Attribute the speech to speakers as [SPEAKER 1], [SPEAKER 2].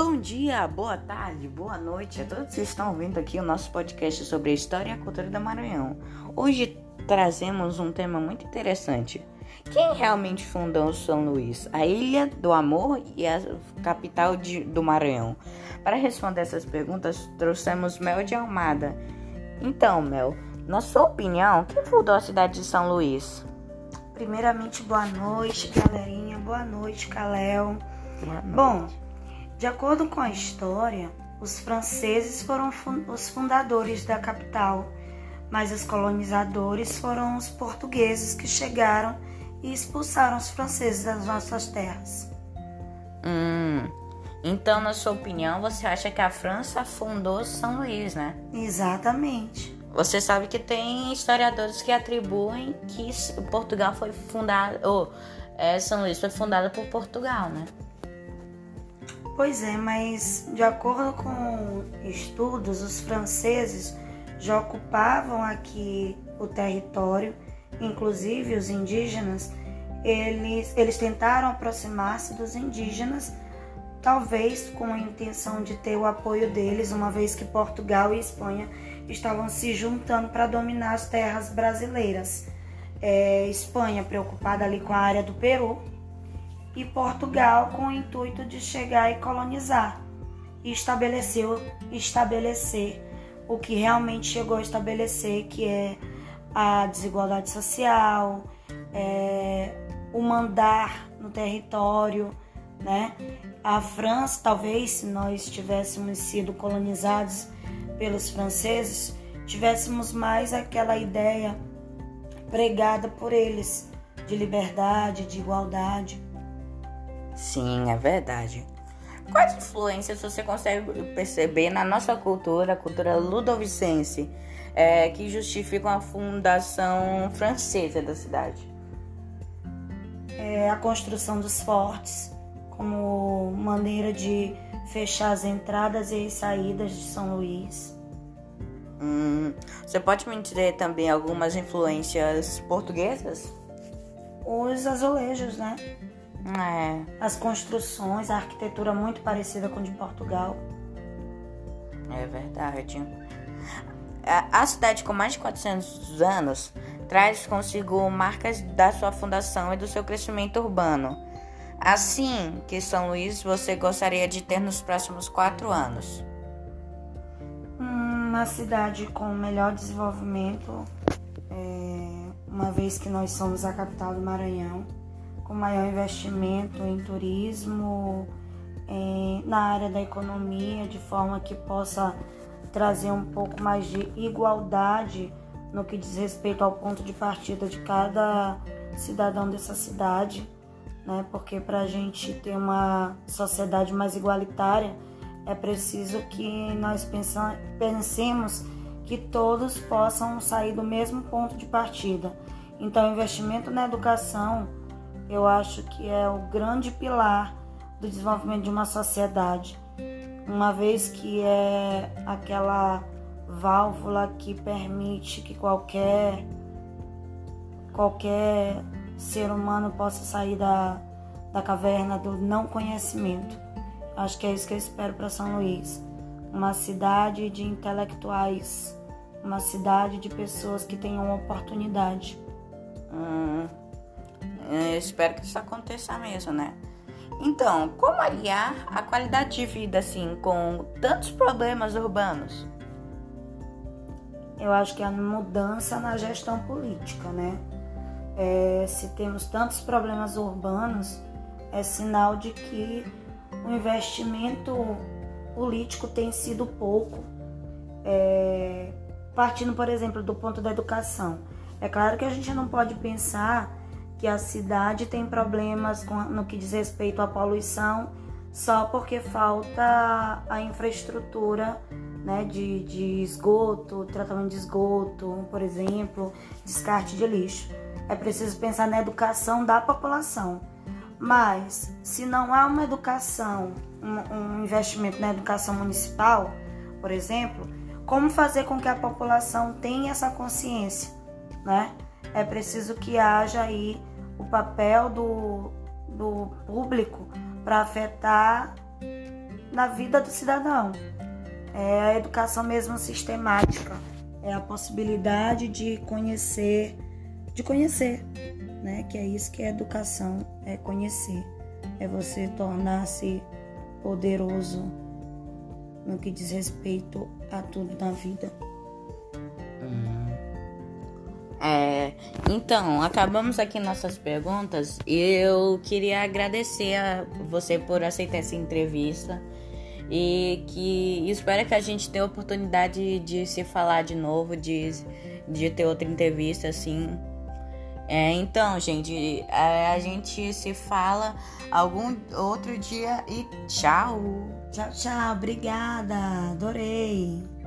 [SPEAKER 1] Bom dia, boa tarde, boa noite a todos que estão ouvindo aqui o nosso podcast sobre a história e a cultura do Maranhão. Hoje trazemos um tema muito interessante. Quem realmente fundou São Luís? A Ilha do Amor e a capital de, do Maranhão? Para responder essas perguntas, trouxemos Mel de Almada. Então, Mel, na sua opinião, quem fundou a cidade de São Luís?
[SPEAKER 2] Primeiramente, boa noite, galerinha. Boa noite, Caléu. Bom, de acordo com a história, os franceses foram os fundadores da capital, mas os colonizadores foram os portugueses que chegaram e expulsaram os franceses das nossas terras.
[SPEAKER 1] Hum, então, na sua opinião, você acha que a França fundou São Luís, né?
[SPEAKER 2] Exatamente.
[SPEAKER 1] Você sabe que tem historiadores que atribuem que Portugal foi fundado, ou é, São Luís foi fundada por Portugal, né?
[SPEAKER 2] Pois é, mas de acordo com estudos, os franceses já ocupavam aqui o território, inclusive os indígenas, eles, eles tentaram aproximar-se dos indígenas, talvez com a intenção de ter o apoio deles, uma vez que Portugal e Espanha estavam se juntando para dominar as terras brasileiras. É, Espanha preocupada ali com a área do Peru e Portugal com o intuito de chegar e colonizar e estabeleceu estabelecer o que realmente chegou a estabelecer, que é a desigualdade social, é, o mandar no território, né? A França, talvez, se nós tivéssemos sido colonizados pelos franceses, tivéssemos mais aquela ideia pregada por eles de liberdade, de igualdade.
[SPEAKER 1] Sim, é verdade. Quais influências você consegue perceber na nossa cultura, a cultura ludovicense, é, que justificam a fundação francesa da cidade?
[SPEAKER 2] É a construção dos fortes como maneira de fechar as entradas e as saídas de São Luís.
[SPEAKER 1] Hum, você pode me dizer também algumas influências portuguesas?
[SPEAKER 2] Os azulejos, né?
[SPEAKER 1] É.
[SPEAKER 2] As construções, a arquitetura muito parecida com a de Portugal.
[SPEAKER 1] É verdade. A cidade com mais de 400 anos traz consigo marcas da sua fundação e do seu crescimento urbano. Assim que São Luís você gostaria de ter nos próximos quatro anos?
[SPEAKER 2] Uma cidade com melhor desenvolvimento, é, uma vez que nós somos a capital do Maranhão com maior investimento em turismo, na área da economia, de forma que possa trazer um pouco mais de igualdade no que diz respeito ao ponto de partida de cada cidadão dessa cidade, né? Porque para a gente ter uma sociedade mais igualitária é preciso que nós pensemos que todos possam sair do mesmo ponto de partida. Então, investimento na educação eu acho que é o grande pilar do desenvolvimento de uma sociedade, uma vez que é aquela válvula que permite que qualquer qualquer ser humano possa sair da, da caverna do não conhecimento. Acho que é isso que eu espero para São Luís. Uma cidade de intelectuais, uma cidade de pessoas que tenham oportunidade.
[SPEAKER 1] Hum. Eu espero que isso aconteça mesmo, né? Então, como aliar a qualidade de vida assim com tantos problemas urbanos?
[SPEAKER 2] Eu acho que a mudança na gestão política, né? É, se temos tantos problemas urbanos, é sinal de que o investimento político tem sido pouco. É, partindo, por exemplo, do ponto da educação. É claro que a gente não pode pensar que a cidade tem problemas com, no que diz respeito à poluição só porque falta a infraestrutura né, de, de esgoto, tratamento de esgoto, por exemplo, descarte de lixo. É preciso pensar na educação da população. Mas, se não há uma educação, um, um investimento na educação municipal, por exemplo, como fazer com que a população tenha essa consciência, né? É preciso que haja aí papel do, do público para afetar na vida do cidadão. É a educação mesmo sistemática, é a possibilidade de conhecer, de conhecer, né? Que é isso que é educação, é conhecer, é você tornar-se poderoso no que diz respeito a tudo na vida.
[SPEAKER 1] É, então, acabamos aqui nossas perguntas eu queria agradecer a você por aceitar essa entrevista e que espero que a gente tenha a oportunidade de se falar de novo, de, de ter outra entrevista assim. É, então, gente, a, a gente se fala algum outro dia e tchau.
[SPEAKER 2] Tchau, tchau. Obrigada. Adorei.